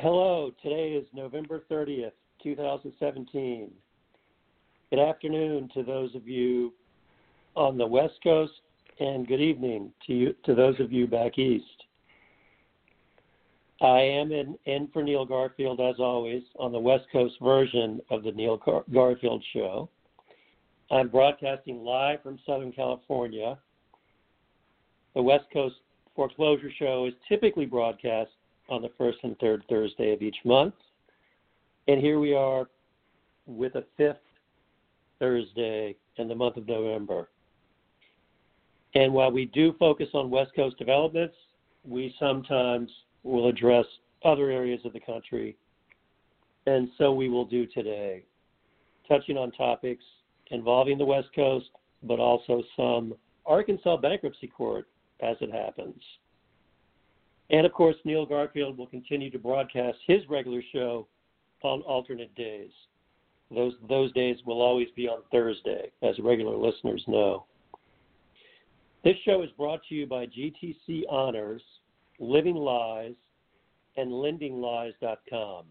Hello, today is November 30th, 2017. Good afternoon to those of you on the West Coast, and good evening to you to those of you back east. I am in, in for Neil Garfield as always on the West Coast version of the Neil Gar- Garfield Show. I'm broadcasting live from Southern California. The West Coast Foreclosure Show is typically broadcast on the first and third Thursday of each month. And here we are with a fifth Thursday in the month of November. And while we do focus on West Coast developments, we sometimes will address other areas of the country. And so we will do today, touching on topics involving the West Coast, but also some Arkansas bankruptcy court as it happens. And of course, Neil Garfield will continue to broadcast his regular show on alternate days. Those those days will always be on Thursday, as regular listeners know. This show is brought to you by GTC Honors, Living Lies, and LendingLies.com.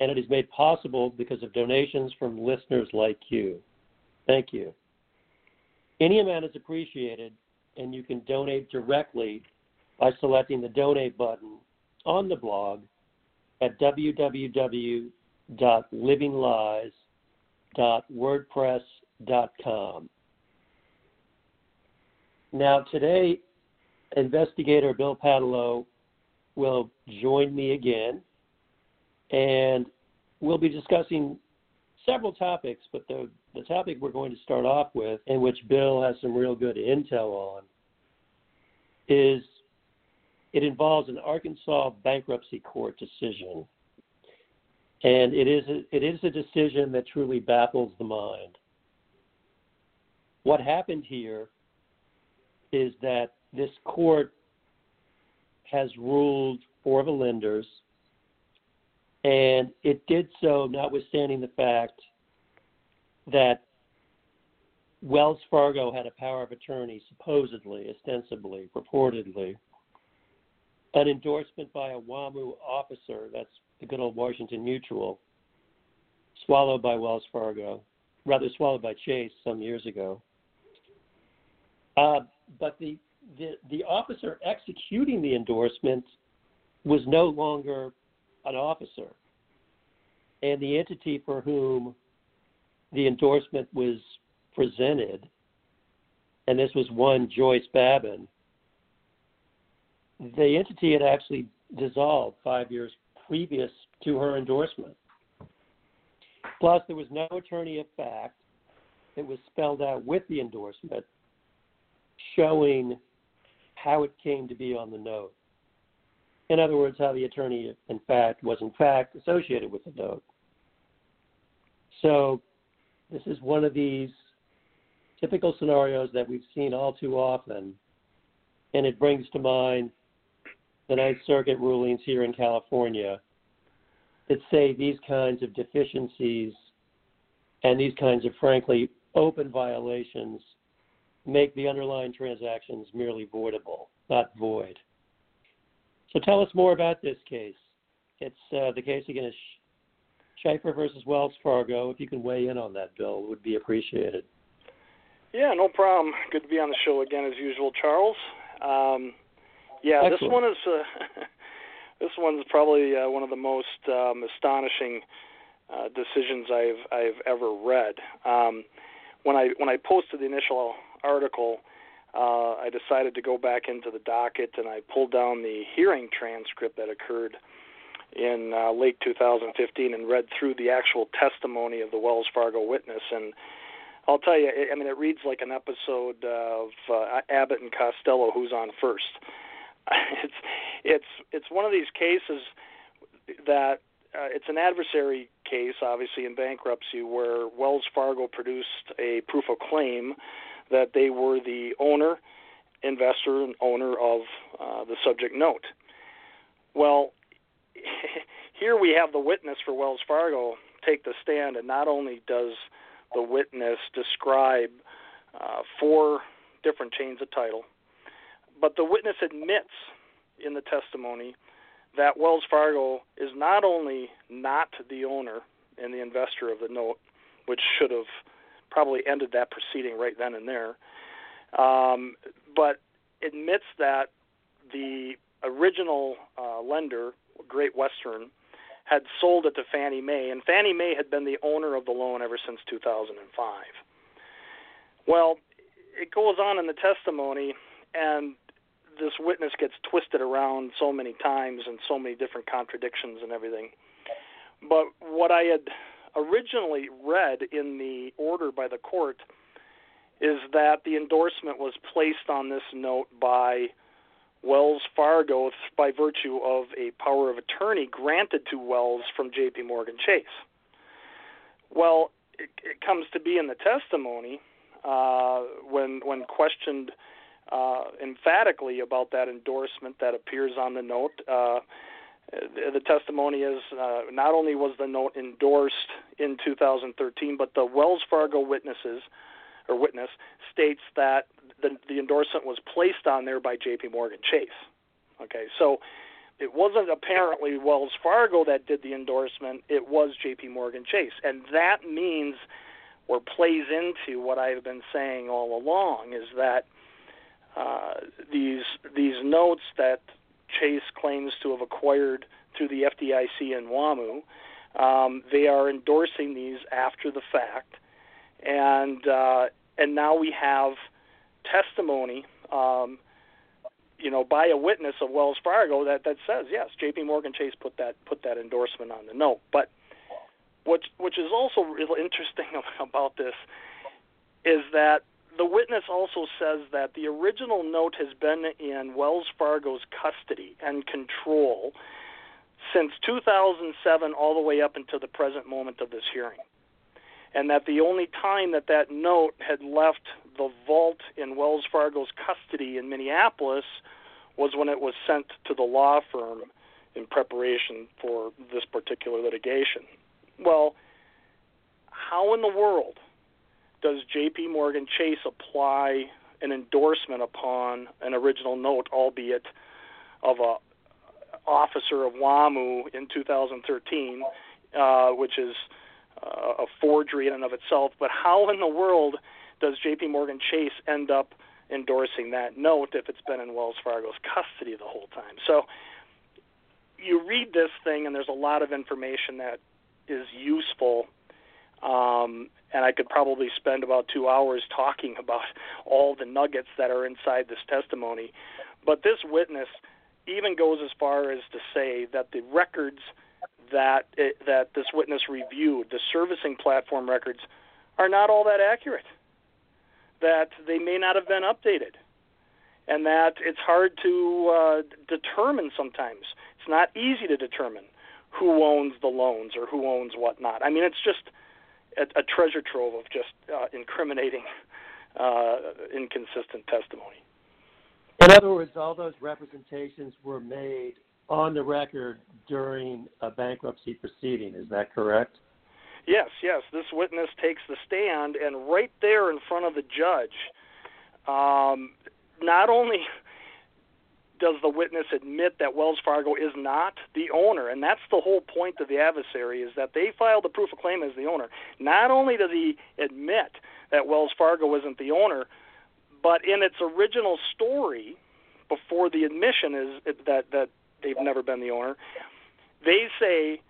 And it is made possible because of donations from listeners like you. Thank you. Any amount is appreciated, and you can donate directly by selecting the donate button on the blog at www.livinglies.wordpress.com. Now, today, investigator Bill Paatalo will join me again, and we'll be discussing several topics, but the, the topic we're going to start off with, in which Bill has some real good intel on, is it involves an Arkansas bankruptcy court decision. And it is a, it is a decision that truly baffles the mind. What happened here is that this court has ruled for the lenders, and it did so notwithstanding the fact that Wells Fargo had a power of attorney, supposedly, ostensibly, purportedly, an endorsement by a WAMU officer, that's the good old Washington Mutual, swallowed by Wells Fargo, rather swallowed by Chase some years ago. Uh, but the, the the officer executing the endorsement was no longer an officer, and the entity for whom the endorsement was presented, and this was one Joyce Babin, the entity had actually dissolved five years previous to her endorsement. Plus, there was no attorney of fact that was spelled out with the endorsement showing how it came to be on the note. In other words, how the attorney, in fact, was in fact associated with the note. So, this is one of these typical scenarios that we've seen all too often, and it brings to mind the Ninth Circuit rulings here in California that say these kinds of deficiencies and these kinds of, frankly, open violations make the underlying transactions merely voidable, not void. So tell us more about this case. It's uh, the case against Shiefer versus Wells Fargo. If you can weigh in on that, Bill, would be appreciated. Yeah, no problem. Good to be on the show again as usual, Charles. Um, Yeah, Excellent. this one is uh, this one's probably uh, one of the most um, astonishing uh, decisions I've I've ever read. Um, when I when I posted the initial article, uh, I decided to go back into the docket and I pulled down the hearing transcript that occurred in uh, late 2015 and read through the actual testimony of the Wells Fargo witness and I'll tell you, I mean, it reads like an episode of uh, Abbott and Costello, who's on first. It's it's it's one of these cases that uh, it's an adversary case, obviously in bankruptcy, where Wells Fargo produced a proof of claim that they were the owner, investor, and owner of uh, the subject note. Well, here we have the witness for Wells Fargo take the stand, and not only does the witness describe uh, four different chains of title, but the witness admits in the testimony that Wells Fargo is not only not the owner and the investor of the note, which should have probably ended that proceeding right then and there, um, but admits that the original uh, lender, Great Western, had sold it to Fannie Mae, and Fannie Mae had been the owner of the loan ever since 2005. Well, it goes on in the testimony, and this witness gets twisted around so many times and so many different contradictions and everything. But what I had originally read in the order by the court is that the endorsement was placed on this note by Wells Fargo by virtue of a power of attorney granted to Wells from J.P. Morgan Chase. Well, it, it comes to be in the testimony uh, when when questioned uh, emphatically about that endorsement that appears on the note. Uh, the, testimony is uh, not only was the note endorsed in 2013, but the Wells Fargo witnesses or witness states that the, the endorsement was placed on there by J.P. Morgan Chase. Okay, so it wasn't apparently Wells Fargo that did the endorsement; it was J.P. Morgan Chase, and that means or plays into what I've been saying all along is that uh, these these notes that Chase claims to have acquired through the FDIC and WAMU, um, they are endorsing these after the fact, and uh, and now we have testimony, um, you know, by a witness of Wells Fargo that that says yes, J.P. Morgan Chase put that put that endorsement on the note. But which which is also really interesting about this is that the witness also says that the original note has been in Wells Fargo's custody and control since 2007 all the way up until the present moment of this hearing and that the only time that that note had left the vault in Wells Fargo's custody in Minneapolis was when it was sent to the law firm in preparation for this particular litigation. Well, how in the world does JP Morgan Chase apply an endorsement upon an original note, albeit of a officer of WAMU in 2013, uh, which is uh, a forgery in and of itself. But how in the world does J.P. Morgan Chase end up endorsing that note if it's been in Wells Fargo's custody the whole time? So you read this thing, and there's a lot of information that is useful. Um, and I could probably spend about two hours talking about all the nuggets that are inside this testimony. But this witness even goes as far as to say that the records that it, that this witness reviewed, the servicing platform records, are not all that accurate. That they may not have been updated, and that it's hard to uh, determine sometimes. It's not easy to determine who owns the loans or who owns what not. I mean, it's just a, a treasure trove of just uh, incriminating, uh, inconsistent testimony. In other words, all those representations were made on the record during a bankruptcy proceeding. Is that correct? Yes, yes. This witness takes the stand, and right there in front of the judge, um, not only does the witness admit that Wells Fargo is not the owner, and that's the whole point of the adversary is that they filed the proof of claim as the owner. Not only does he admit that Wells Fargo isn't the owner, but in its original story, before the admission is that that they've never been the owner. They say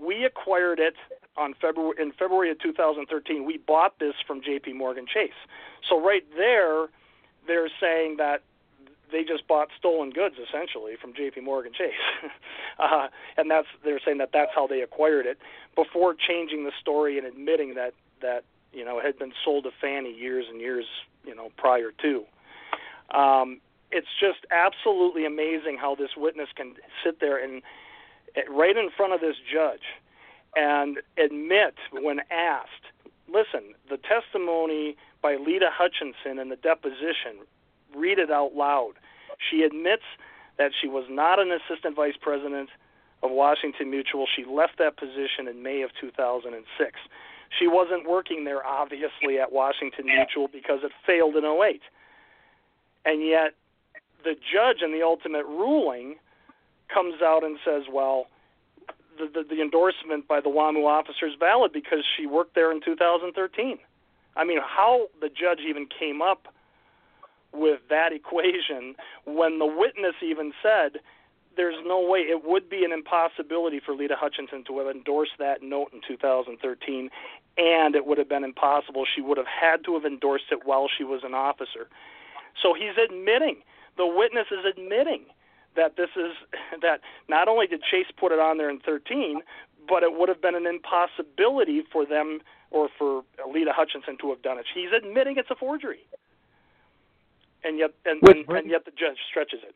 we acquired it on February in February of 2013. We bought this from J.P. Morgan Chase. So right there, they're saying that they just bought stolen goods essentially from J.P. Morgan Chase, uh, and that's they're saying that that's how they acquired it before changing the story and admitting that that you know it had been sold to Fannie years and years you know prior to. Um, it's just absolutely amazing how this witness can sit there and right in front of this judge and admit when asked, listen, the testimony by Lita Hutchinson in the deposition, read it out loud. She admits that she was not an assistant vice president of Washington Mutual. She left that position in May of 2006. She wasn't working there, obviously, at Washington Mutual because it failed in 08. And yet, the judge in the ultimate ruling comes out and says, well, the, the, the endorsement by the WAMU officer is valid because she worked there in 2013. I mean, how the judge even came up with that equation when the witness even said there's no way it would be an impossibility for Lita Hutchinson to have endorsed that note in 2013 and it would have been impossible. She would have had to have endorsed it while she was an officer. So he's admitting the witness is admitting that this is that not only did Chase put it on there in 13 but it would have been an impossibility for them or for Lita Hutchinson to have done it. He's admitting it's a forgery and yet and, and, and yet the judge stretches it.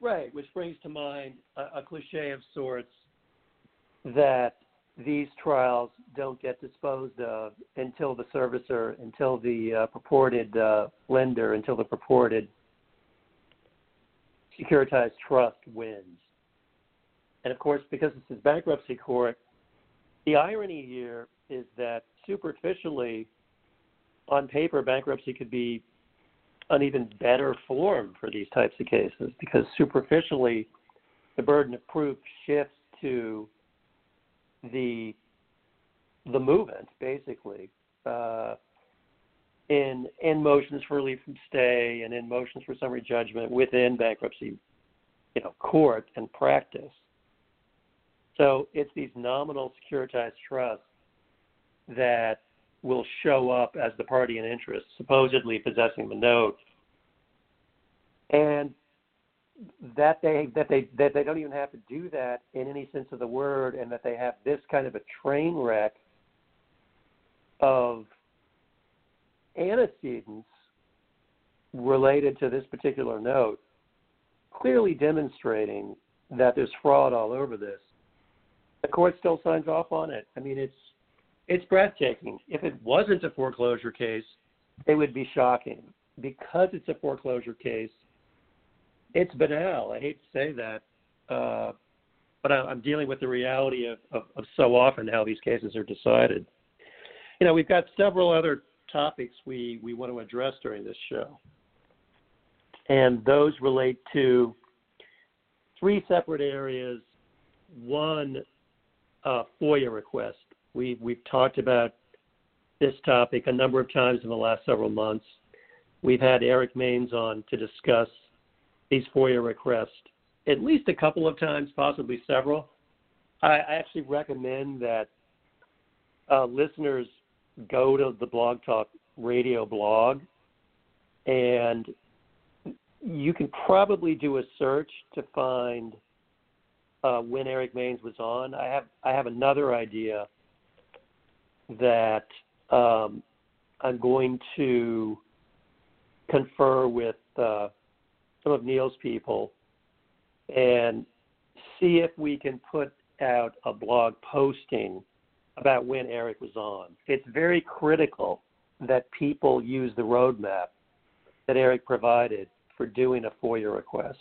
Right, which brings to mind a, a cliche of sorts that these trials don't get disposed of until the servicer, until the uh, purported uh, lender, until the purported securitized trust wins. And of course, because this is bankruptcy court, the irony here is that superficially, on paper, bankruptcy could be an even better form for these types of cases because superficially the burden of proof shifts to the the movant basically uh, in in motions for relief from stay and in motions for summary judgment within bankruptcy you know court and practice. So it's these nominal securitized trusts that will show up as the party in interest, supposedly possessing the note, and that they that they that they don't even have to do that in any sense of the word, and that they have this kind of a train wreck of antecedents related to this particular note, clearly demonstrating that there's fraud all over this. The court still signs off on it. I mean, it's it's breathtaking. If it wasn't a foreclosure case, it would be shocking. Because it's a foreclosure case, it's banal. I hate to say that, uh, but I, am dealing with the reality of, of, of so often how these cases are decided. You know, we've got several other topics we, we want to address during this show, and those relate to three separate areas. One, uh, FOIA request we, we've talked about this topic a number of times in the last several months. We've had Eric Maines on to discuss these FOIA requests at least a couple of times, possibly several. I, I actually recommend that uh, listeners go to the Blog Talk Radio blog, and you can probably do a search to find uh, when Eric Maines was on. I have I have another idea that um, I'm going to confer with uh, some of Neil's people and see if we can put out a blog posting about when Eric was on. It's very critical that people use the roadmap that Eric provided for doing a FOIA request.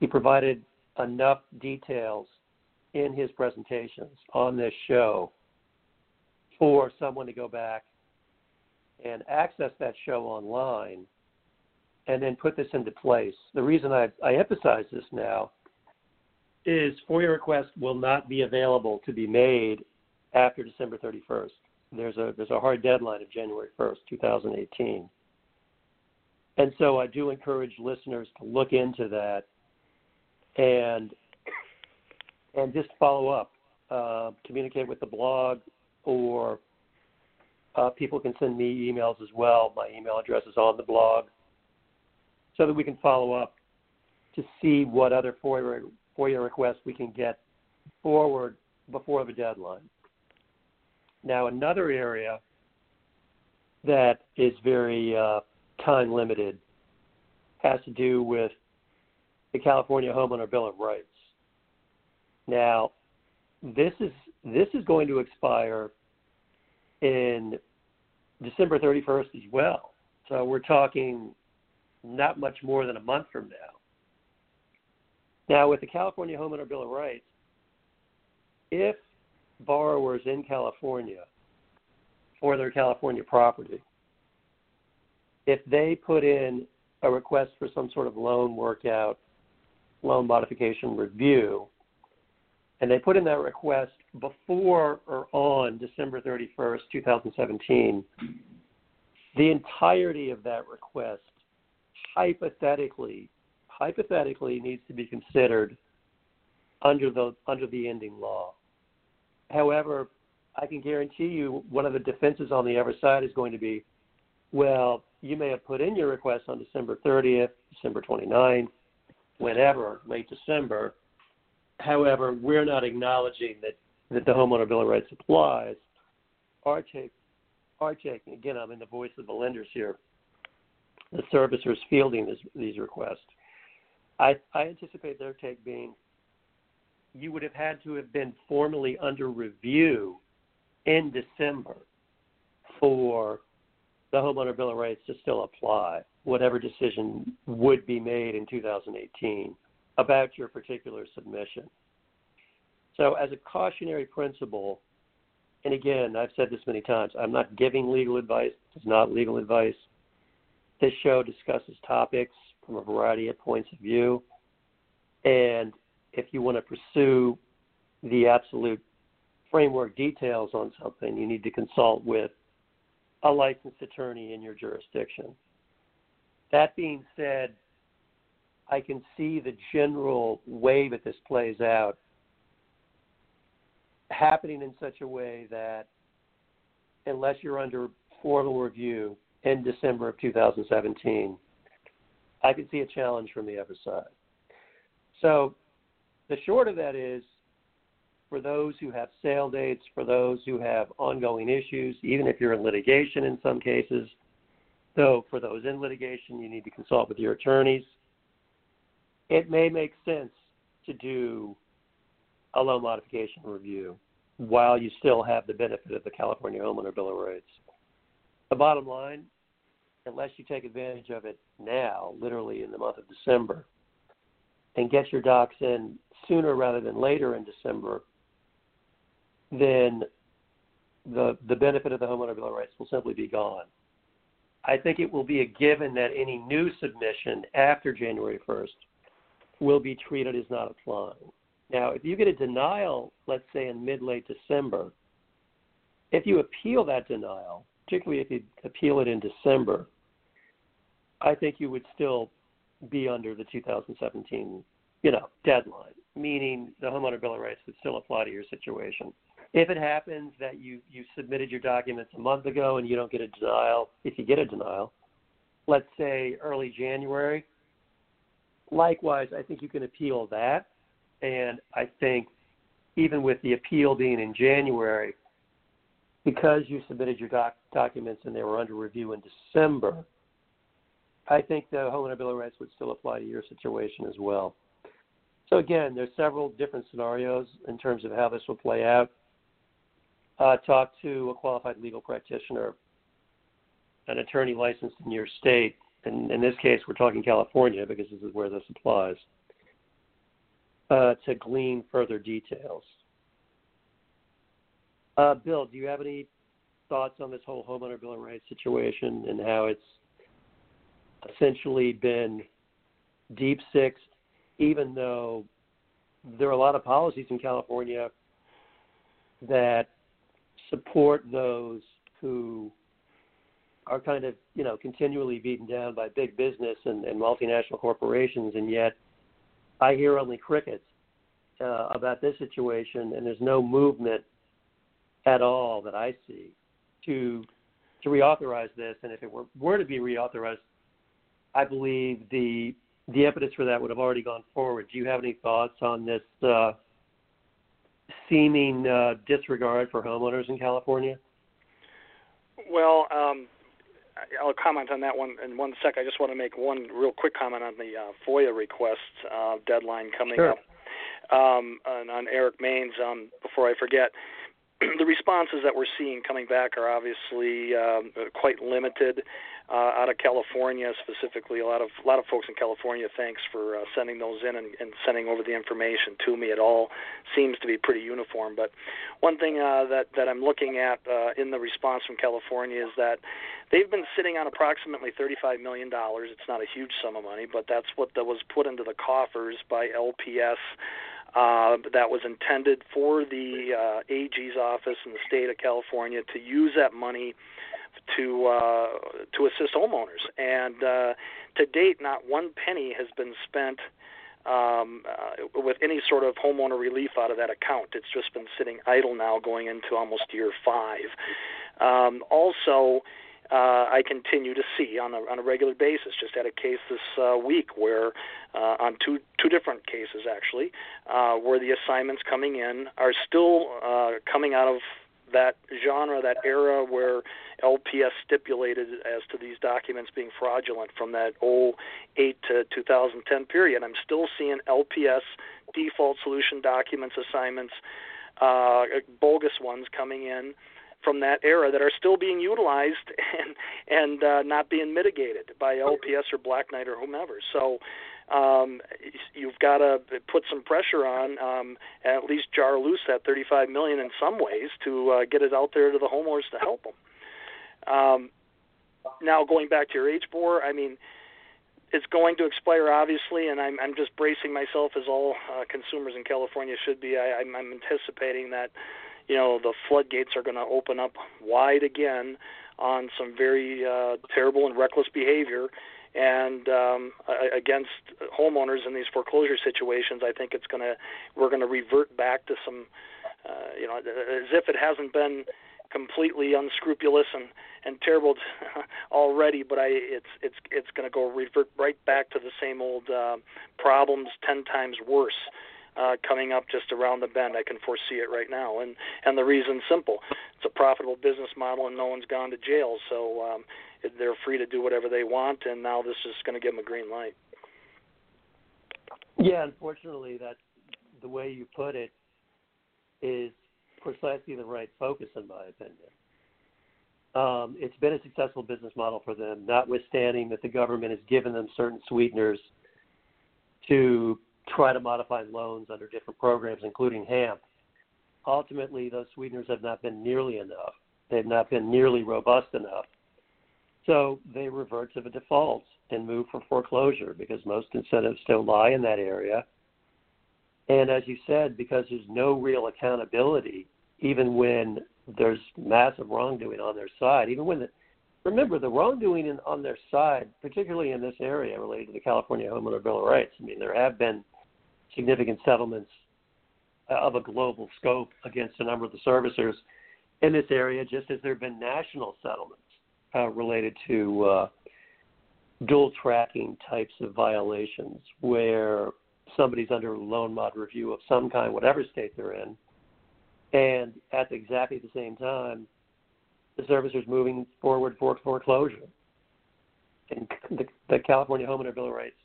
He provided enough details in his presentations on this show for someone to go back and access that show online and then put this into place. The reason I, I emphasize this now is FOIA requests will not be available to be made after December 31st. There's a there's a hard deadline of January 1st, 2018. And so I do encourage listeners to look into that and and just follow up, uh, communicate with the blog, or uh, people can send me emails as well. My email address is on the blog, so that we can follow up to see what other FOIA, FOIA requests we can get forward before the deadline. Now, another area that is very uh, time limited has to do with the California Homeowner Bill of Rights. Now, this is this is going to expire in December 31st as well. So we're talking not much more than a month from now. Now, with the California Homeowner Bill of Rights, if borrowers in California for their California property, if they put in a request for some sort of loan workout, loan modification review, and they put in that request before or on December 31st, 2017, the entirety of that request hypothetically hypothetically needs to be considered under the under the ending law. However, I can guarantee you one of the defenses on the other side is going to be, well, you may have put in your request on December 30th, December 29th, whenever, late December. However, we're not acknowledging that, that the homeowner bill of rights applies. Our take, our taking again, I'm in the voice of the lenders here. The servicers fielding this, these requests. I, I anticipate their take being you would have had to have been formally under review in December for the homeowner bill of rights to still apply, whatever decision would be made in 2018 about your particular submission. So, as a cautionary principle, and again, I've said this many times, I'm not giving legal advice. It's not legal advice. This show discusses topics from a variety of points of view. And if you want to pursue the absolute framework details on something, you need to consult with a licensed attorney in your jurisdiction. That being said, I can see the general way that this plays out happening in such a way that unless you're under formal review in December of 2017, I can see a challenge from the other side. So the short of that is for those who have sale dates, for those who have ongoing issues, even if you're in litigation in some cases. So, for those in litigation, you need to consult with your attorneys. It may make sense to do a loan modification review while you still have the benefit of the California Homeowner Bill of Rights. The bottom line, unless you take advantage of it now, literally in the month of December, and get your docs in sooner rather than later in December, then the the benefit of the homeowner bill of rights will simply be gone. I think it will be a given that any new submission after January 1st will be treated as not applying. Now, if you get a denial, let's say in mid late December, if you appeal that denial, particularly if you appeal it in December, I think you would still be under the 2017, you know, deadline, meaning the homeowner bill of rights would still apply to your situation. If it happens that you you submitted your documents a month ago and you don't get a denial, if you get a denial, let's say early January, likewise, I think you can appeal that, and I think even with the appeal being in January, because you submitted your doc- documents and they were under review in December, I think the homeowner bill of rights would still apply to your situation as well. So again, there's several different scenarios in terms of how this will play out uh, talk to a qualified legal practitioner, an attorney licensed in your state. And in this case, we're talking California because this is where this applies, uh, to glean further details. Uh, Bill, do you have any thoughts on this whole homeowner bill of rights situation and how it's essentially been deep sixed, even though there are a lot of policies in California that support those who are kind of you know continually beaten down by big business and, and multinational corporations, and yet I hear only crickets uh, about this situation, and there's no movement at all that I see to to reauthorize this. And if it were, were to be reauthorized, I believe the the impetus for that would have already gone forward. Do you have any thoughts on this uh, seeming uh, disregard for homeowners in California? Well, um, I'll comment on that one in one sec. I just want to make one real quick comment on the uh, FOIA request uh, deadline coming sure. up um, on, on Eric Maines. Um, before I forget, the responses that we're seeing coming back are obviously um, quite limited uh, out of California specifically. A lot of a lot of folks in California. Thanks for uh, sending those in and, and sending over the information to me. It all seems to be pretty uniform. But one thing uh, that that I'm looking at uh, in the response from California is that they've been sitting on approximately 35 million dollars. It's not a huge sum of money, but that's what that was put into the coffers by LPS uh, that was intended for the uh, AG's office in the state of California to use that money to uh, to assist homeowners. And uh, to date, not one penny has been spent um, uh, with any sort of homeowner relief out of that account. It's just been sitting idle now, going into almost year five. Um, also, uh, I continue to see on a on a regular basis. Just had a case this uh, week where uh, on two two different cases actually, uh, where the assignments coming in are still uh, coming out of that genre, that era where LPS stipulated as to these documents being fraudulent from that 08 to 2010 period. I'm still seeing LPS default solution documents assignments, uh, bogus ones coming in from that era that are still being utilized and and uh, not being mitigated by LPS or Black Knight or whomever. So um, you've got to put some pressure on, um, and at least jar loose that 35 million in some ways to uh, get it out there to the homeowners to help them. Um, now going back to your HBOR, I mean, it's going to expire obviously, and I'm I'm just bracing myself as all uh, consumers in California should be. I, I'm, I'm anticipating that you know the floodgates are going to open up wide again on some very uh, terrible and reckless behavior and um, against homeowners in these foreclosure situations. I think it's going to we're going to revert back to some uh, you know as if it hasn't been completely unscrupulous and and terrible already but i it's it's it's going to go revert right back to the same old uh, problems 10 times worse uh, coming up just around the bend. I can foresee it right now, and and the reason's simple: it's a profitable business model, and no one's gone to jail, so um, they're free to do whatever they want. And now this is going to give them a green light. Yeah, unfortunately, that's the way you put it is precisely the right focus, in my opinion. Um, it's been a successful business model for them, notwithstanding that the government has given them certain sweeteners to try to modify loans under different programs, including HAMP. Ultimately, those sweeteners have not been nearly enough. They've not been nearly robust enough. So they revert to the defaults and move for foreclosure because most incentives still lie in that area. And as you said, because there's no real accountability, even when there's massive wrongdoing on their side, even when the, remember the wrongdoing in, on their side, particularly in this area related to the California Homeowner Bill of Rights. I mean, there have been significant settlements uh, of a global scope against a number of the servicers in this area, just as there have been national settlements uh, related to uh, dual tracking types of violations where somebody's under loan mod review of some kind, whatever state they're in, and at exactly the same time, the servicer's moving forward for foreclosure. And the, the California Homeowner Bill of Rights,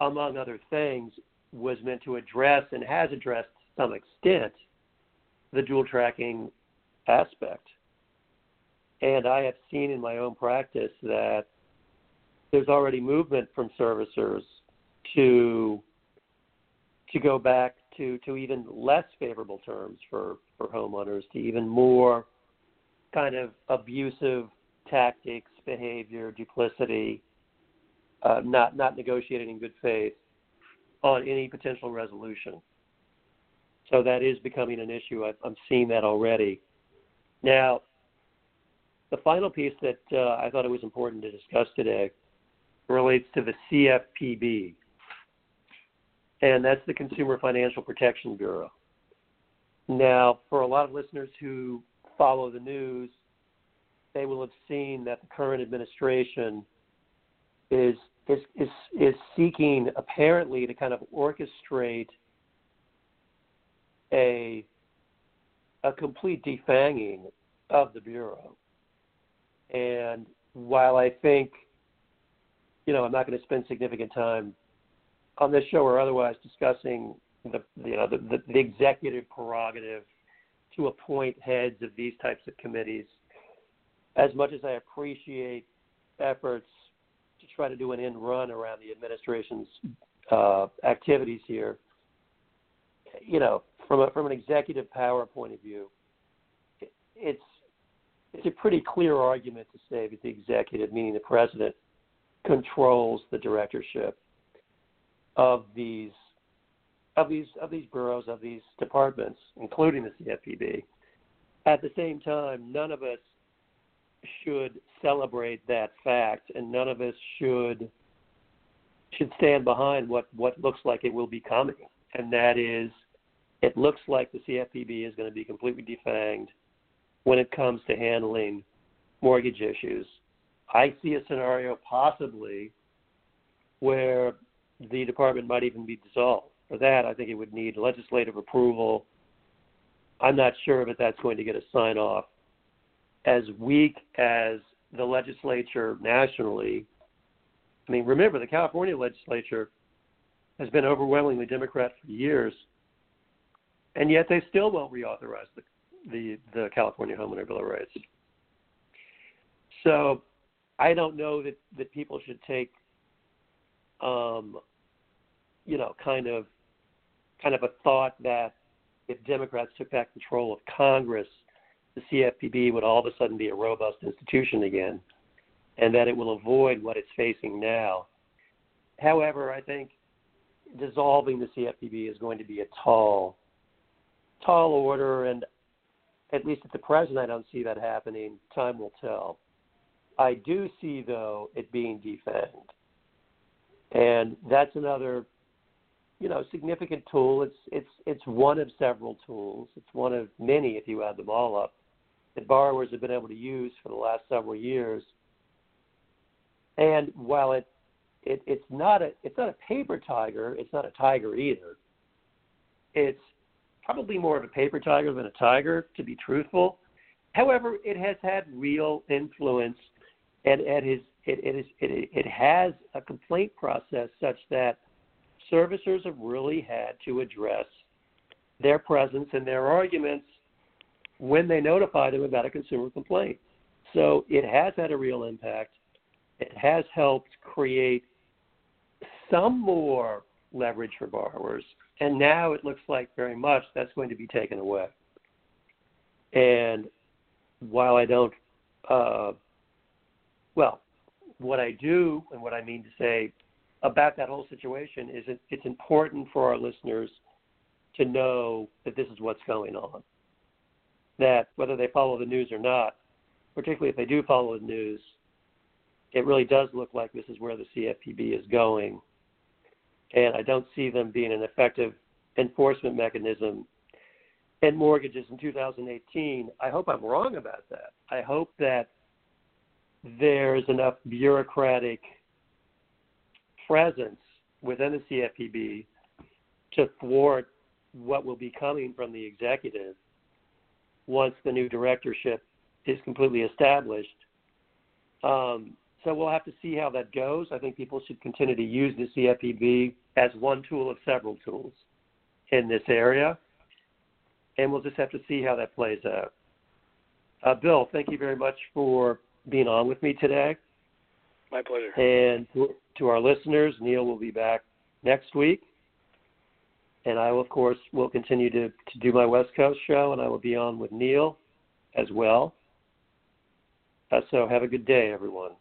among other things, was meant to address and has addressed to some extent the dual tracking aspect. And I have seen in my own practice that there's already movement from servicers to to go back to, to even less favorable terms for, for homeowners, to even more kind of abusive tactics, behavior, duplicity, uh, not not negotiating in good faith on any potential resolution. So that is becoming an issue. I, I'm seeing that already. Now, the final piece that uh, I thought it was important to discuss today relates to the CFPB, and that's the Consumer Financial Protection Bureau. Now, for a lot of listeners who follow the news, they will have seen that the current administration is is is, is seeking apparently to kind of orchestrate a a complete defanging of the bureau. And while I think, you know, I'm not going to spend significant time on this show or otherwise discussing the you know the, the, the executive prerogative to appoint heads of these types of committees, as much as I appreciate efforts try to do an end run around the administration's uh, activities here, you know, from a, from an executive power point of view, it, it's it's a pretty clear argument to say that the executive, meaning the president, controls the directorship of these of these of these bureaus of these departments, including the CFPB. At the same time, none of us should celebrate that fact, and none of us should should stand behind what what looks like it will be coming, and that is, it looks like the CFPB is going to be completely defanged when it comes to handling mortgage issues. I see a scenario possibly where the department might even be dissolved. For that, I think it would need legislative approval. I'm not sure if that's going to get a sign off. As weak as the legislature nationally, I mean, remember the California legislature has been overwhelmingly Democrat for years, and yet they still won't reauthorize the the the California Homeowner Bill of Rights. So I don't know that that people should take um, you know kind of kind of a thought that if Democrats took back control of Congress, the CFPB would all of a sudden be a robust institution again, and that it will avoid what it's facing now. However, I think dissolving the CFPB is going to be a tall, tall order, and at least at the present, I don't see that happening. Time will tell. I do see, though, it being defanged, and that's another, you know, significant tool. It's it's it's one of several tools. It's one of many, if you add them all up, that borrowers have been able to use for the last several years. And while it, it it's not a it's not a paper tiger, it's not a tiger either. It's probably more of a paper tiger than a tiger, to be truthful. However, it has had real influence, and it is it, it is it, it has a complaint process such that servicers have really had to address their presence and their arguments when they notify them about a consumer complaint. So it has had a real impact. It has helped create some more leverage for borrowers. And now it looks like very much that's going to be taken away. And while I don't, uh, well, what I do and what I mean to say about that whole situation is it, it's important for our listeners to know that this is what's going on. That whether they follow the news or not, particularly if they do follow the news, it really does look like this is where the CFPB is going and I don't see them being an effective enforcement mechanism in mortgages in 2018. I hope I'm wrong about that. I hope that there's enough bureaucratic presence within the CFPB to thwart what will be coming from the executive once the new directorship is completely established. Um, so we'll have to see how that goes. I think people should continue to use the CFPB as one tool of several tools in this area, and we'll just have to see how that plays out. Uh, Bill, thank you very much for being on with me today. My pleasure. And to, to our listeners, Neil will be back next week. And I, will, of course, will continue to, to do my West Coast show, and I will be on with Neil as well. Uh, so have a good day, everyone.